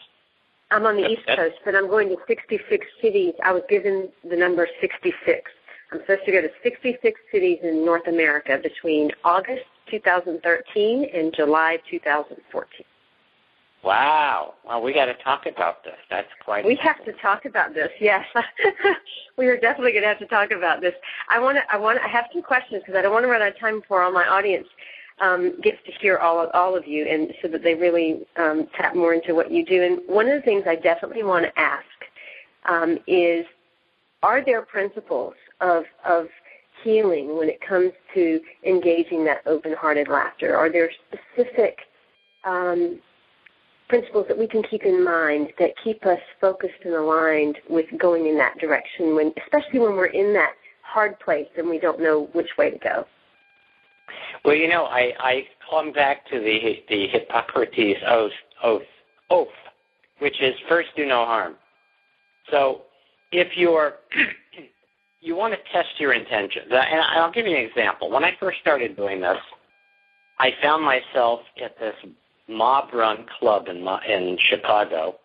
I'm on the East Coast, but I'm going to 66 cities. I was given the number 66. I'm supposed to go to 66 cities in North America between August 2013 and July 2014. Wow. Well, we got to talk about this. That's quite. We have to talk about this. Yes, we are definitely going to have to talk about this. I want to. I want. I have some questions because I don't want to run out of time before all my audience um, gets to hear all of, all of you, and so that they really um, tap more into what you do. And one of the things I definitely want to ask um, is, are there principles of of healing when it comes to engaging that open-hearted laughter? Are there specific um, principles that we can keep in mind that keep us focused and aligned with going in that direction when especially when we're in that hard place and we don't know which way to go. Well you know i i come back to the the hippocrates oath oath oath which is first do no harm. So if you're you want to test your intentions and i'll give you an example. When i first started doing this i found myself at this mob-run club in in Chicago,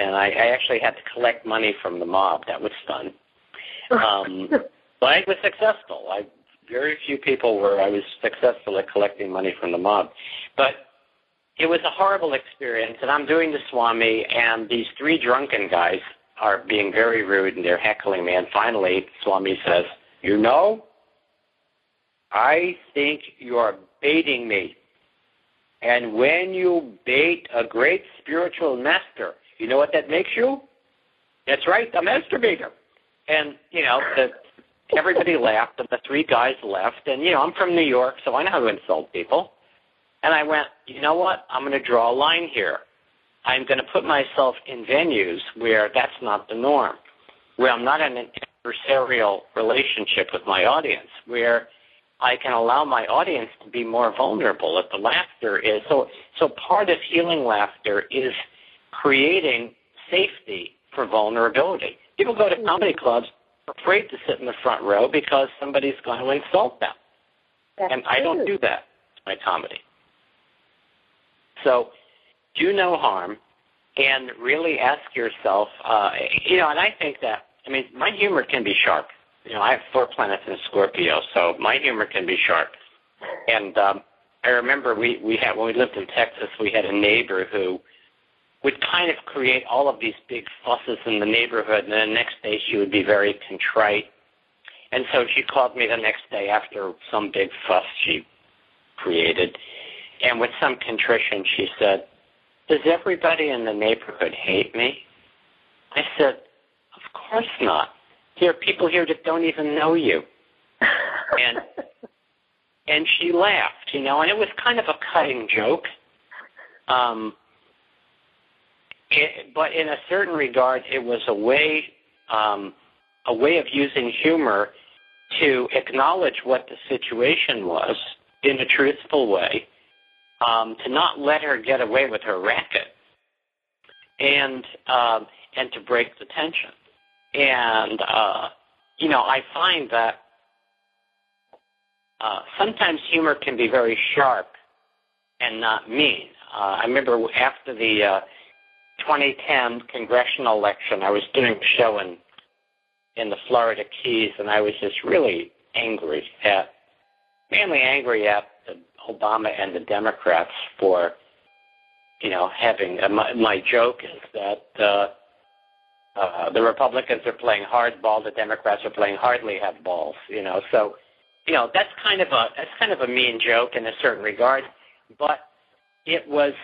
and I, I actually had to collect money from the mob. That was fun. Um, but I was successful. I very few people were. I was successful at collecting money from the mob, but it was a horrible experience. And I'm doing the Swami, and these three drunken guys are being very rude, and they're heckling me. And finally, Swami says, "You know, I think you are baiting me." And when you bait a great spiritual master, you know what that makes you? That's right, a masturbator. And, you know, the, everybody laughed, and the three guys left. And, you know, I'm from New York, so I know how to insult people. And I went, you know what? I'm going to draw a line here. I'm going to put myself in venues where that's not the norm, where I'm not in an adversarial relationship with my audience, where – I can allow my audience to be more vulnerable. If the laughter is so, so part of healing laughter is creating safety for vulnerability. People go to mm-hmm. comedy clubs afraid to sit in the front row because somebody's going to insult them, That's and I don't do that in my comedy. So, do no harm, and really ask yourself, uh, you know. And I think that I mean, my humor can be sharp you know, I have four planets in Scorpio, so my humor can be sharp. And um, I remember we we had when we lived in Texas, we had a neighbor who would kind of create all of these big fusses in the neighborhood, and then the next day she would be very contrite. And so she called me the next day after some big fuss she created, and with some contrition she said, "Does everybody in the neighborhood hate me?" I said, "Of course not." There are people here that don't even know you. and and she laughed, you know, and it was kind of a cutting joke. Um, it, but in a certain regard, it was a way um, a way of using humor to acknowledge what the situation was in a truthful way, um, to not let her get away with her racket, and um, and to break the tension. And, uh, you know, I find that uh, sometimes humor can be very sharp and not mean. Uh, I remember after the uh, 2010 congressional election, I was doing a show in in the Florida Keys, and I was just really angry at, mainly angry at Obama and the Democrats for, you know, having uh, my, my joke is that uh, uh, the Republicans are playing hardball, the Democrats are playing hardly have balls. You know, so you know that's kind of a that's kind of a mean joke in a certain regard, but it was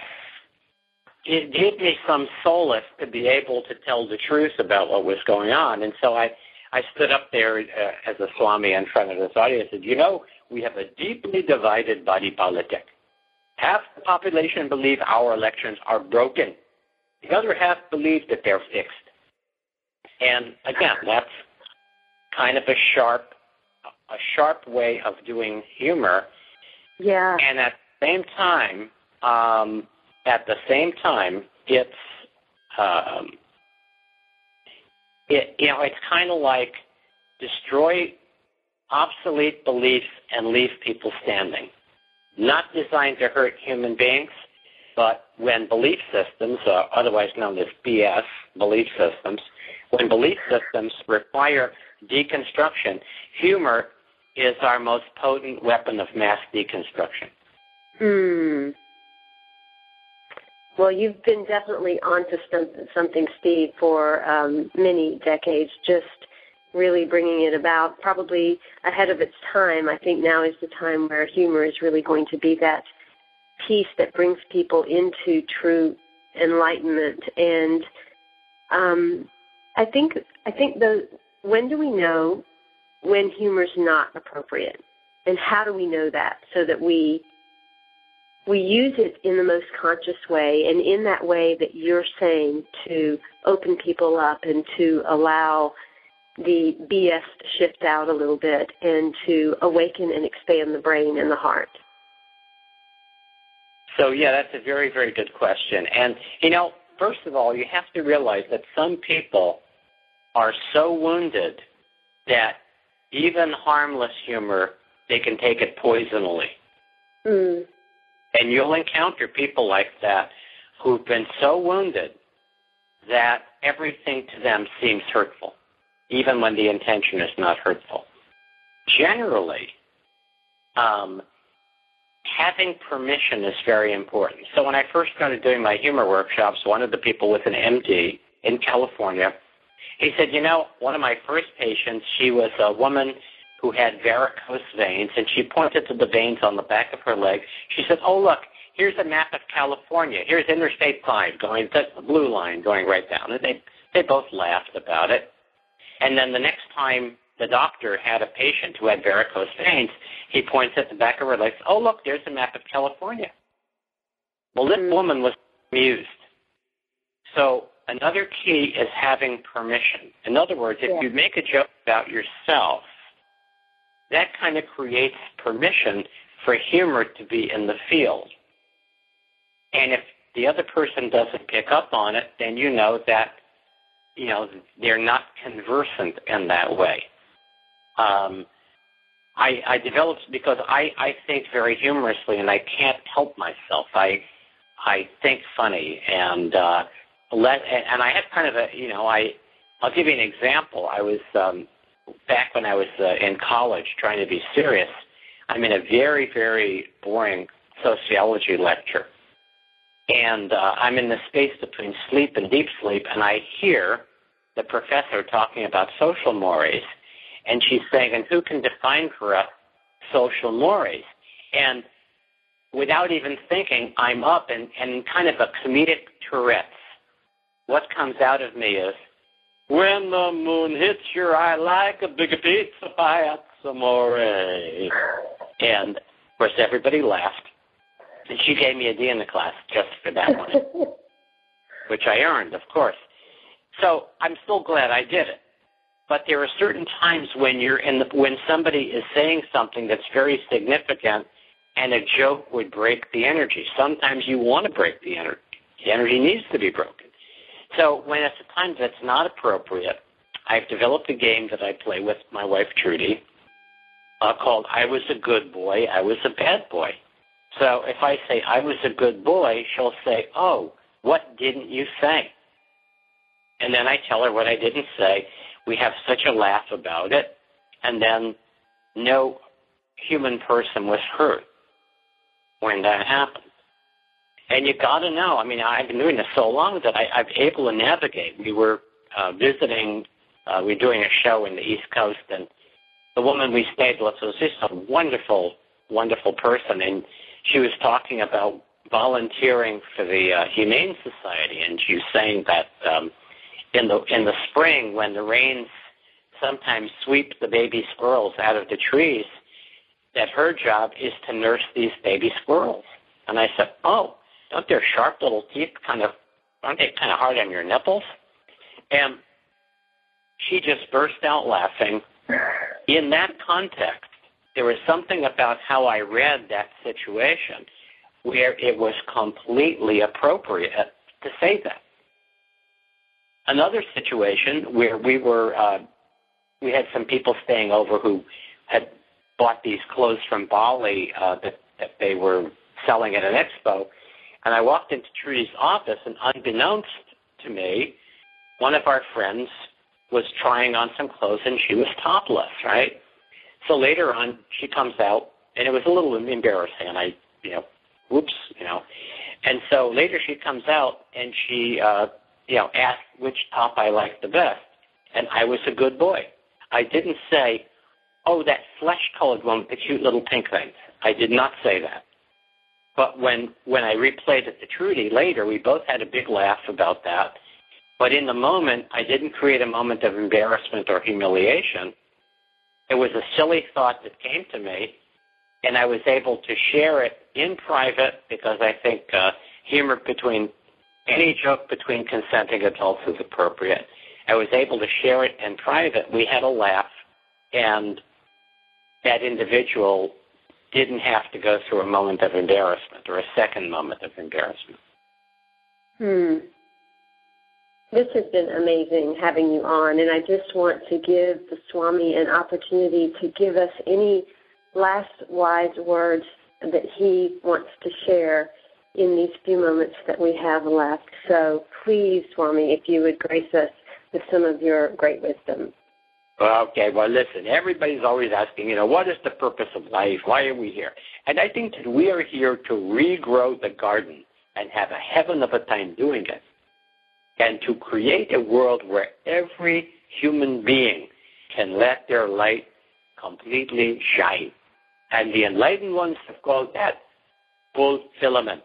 it gave me some solace to be able to tell the truth about what was going on. And so I, I stood up there uh, as a Swami in front of this audience and said, you know, we have a deeply divided body politic. Half the population believe our elections are broken. The other half believe that they're fixed. And again, that's kind of a sharp, a sharp way of doing humor. Yeah. And at the same time, um, at the same time, it's um, it you know it's kind of like destroy obsolete beliefs and leave people standing. Not designed to hurt human beings, but when belief systems, uh, otherwise known as BS belief systems, when belief systems require deconstruction, humor is our most potent weapon of mass deconstruction. Hmm. Well, you've been definitely onto something, Steve, for um, many decades. Just really bringing it about, probably ahead of its time. I think now is the time where humor is really going to be that piece that brings people into true enlightenment. And um, I think I think the when do we know when humor is not appropriate, and how do we know that so that we we use it in the most conscious way and in that way that you're saying to open people up and to allow the BS to shift out a little bit and to awaken and expand the brain and the heart? So, yeah, that's a very, very good question. And, you know, first of all, you have to realize that some people are so wounded that even harmless humor, they can take it poisonally. Mm. And you'll encounter people like that who've been so wounded that everything to them seems hurtful, even when the intention is not hurtful. Generally, um, having permission is very important. So when I first started doing my humor workshops, one of the people with an MD in California, he said, you know, one of my first patients, she was a woman who had varicose veins, and she pointed to the veins on the back of her leg. She said, "Oh, look, here's a map of California. Here's Interstate 5 going, that's the blue line going right down." And they they both laughed about it. And then the next time the doctor had a patient who had varicose veins, he points at the back of her leg. Oh, look, there's a map of California. Well, this mm. woman was amused. So another key is having permission. In other words, if yeah. you make a joke about yourself that kind of creates permission for humor to be in the field. And if the other person doesn't pick up on it, then you know that you know they're not conversant in that way. Um, I, I developed because I, I think very humorously, and I can't help myself. I I think funny, and uh, let and I have kind of a you know I I'll give you an example. I was um, back when I was uh, in college trying to be serious, I'm in a very, very boring sociology lecture. And uh, I'm in the space between sleep and deep sleep, and I hear the professor talking about social mores. And she's saying, and who can define for us social mores? And without even thinking, I'm up and, and kind of a comedic Tourette's. What comes out of me is, when the moon hits your eye like a big pizza pie, some more. And of course, everybody laughed, and she gave me a D in the class just for that one, which I earned, of course. So I'm still glad I did it. But there are certain times when you're in the when somebody is saying something that's very significant, and a joke would break the energy. Sometimes you want to break the energy. The energy needs to be broken. So when it's a time that's not appropriate, I've developed a game that I play with my wife Trudy uh, called I Was a Good Boy, I Was a Bad Boy. So if I say I was a good boy, she'll say, Oh, what didn't you say? And then I tell her what I didn't say. We have such a laugh about it. And then no human person was hurt when that happened. And you got to know. I mean, I've been doing this so long that I, I'm able to navigate. We were uh, visiting. Uh, we were doing a show in the East Coast, and the woman we stayed with was just a wonderful, wonderful person, and she was talking about volunteering for the uh, Humane Society, and she was saying that um, in the in the spring when the rains sometimes sweep the baby squirrels out of the trees, that her job is to nurse these baby squirrels. And I said, "Oh, don't their sharp little teeth kind of aren't they kind of hard on your nipples?" And she just burst out laughing. In that context, there was something about how I read that situation where it was completely appropriate to say that. Another situation where we were, uh, we had some people staying over who had bought these clothes from Bali uh, that, that they were selling at an expo, and I walked into Trudy's office, and unbeknownst to me, one of our friends was trying on some clothes, and she was topless, right? So later on, she comes out, and it was a little embarrassing, and I, you know, whoops, you know. And so later she comes out and she, uh, you know, asked which top I liked the best. And I was a good boy. I didn't say, oh, that flesh-colored one with the cute little pink things. I did not say that. But when, when I replayed it to Trudy later, we both had a big laugh about that. But in the moment, I didn't create a moment of embarrassment or humiliation. It was a silly thought that came to me, and I was able to share it in private because I think uh, humor between any joke between consenting adults is appropriate. I was able to share it in private. We had a laugh, and that individual didn't have to go through a moment of embarrassment or a second moment of embarrassment. Hmm. This has been amazing having you on, and I just want to give the Swami an opportunity to give us any last wise words that he wants to share in these few moments that we have left. So please, Swami, if you would grace us with some of your great wisdom. Okay, well, listen, everybody's always asking, you know, what is the purpose of life? Why are we here? And I think that we are here to regrow the garden and have a heaven of a time doing it. And to create a world where every human being can let their light completely shine. And the enlightened ones have called that fulfillment.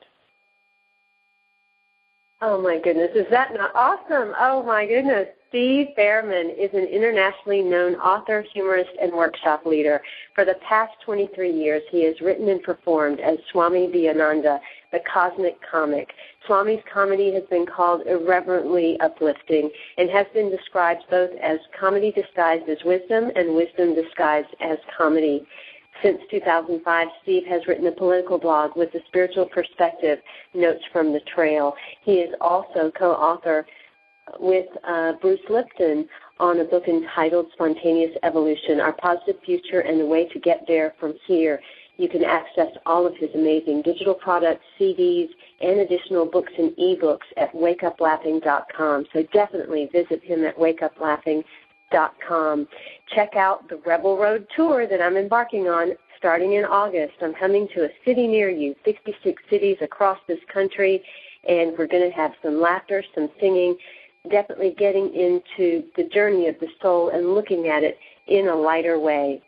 Oh my goodness, is that not awesome? Oh my goodness. Steve Bhaerman is an internationally known author, humorist, and workshop leader. For the past 23 years, he has written and performed as Swami Beyondananda, the cosmic comic. Swami's comedy has been called irreverently uplifting and has been described both as comedy disguised as wisdom and wisdom disguised as comedy. Since 2005, Steve has written a political blog with a spiritual perspective, Notes from the Trail. He is also co-author with uh, Bruce Lipton on a book entitled Spontaneous Evolution, Our Positive Future and the Way to Get There from Here. You can access all of his amazing digital products, CDs, and additional books and ebooks at wakeuplaughing.com. So definitely visit him at wakeuplaughing.com. Check out the Rebel Road tour that I'm embarking on starting in August. I'm coming to a city near you, 66 cities across this country, and we're going to have some laughter, some singing, definitely getting into the journey of the soul and looking at it in a lighter way.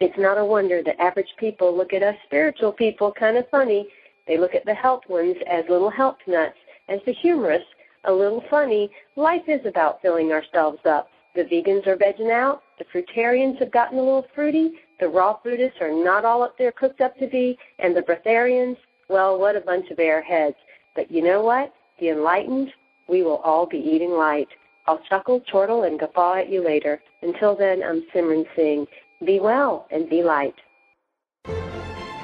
It's not a wonder that average people look at us spiritual people kind of funny. They look at the health ones as little health nuts, as the humorous a little funny. Life is about filling ourselves up. The vegans are vegging out. The fruitarians have gotten a little fruity. The raw fruitists are not all up there cooked up to be. And the breatharians, well, what a bunch of airheads. But you know what? The enlightened, we will all be eating light. I'll chuckle, chortle, and guffaw at you later. Until then, I'm Simran Singh. Be well and be light.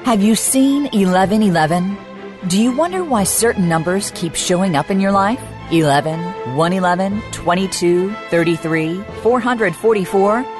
Have you seen 1111? Do you wonder why certain numbers keep showing up in your life? 11, 111, 22, 33, 444.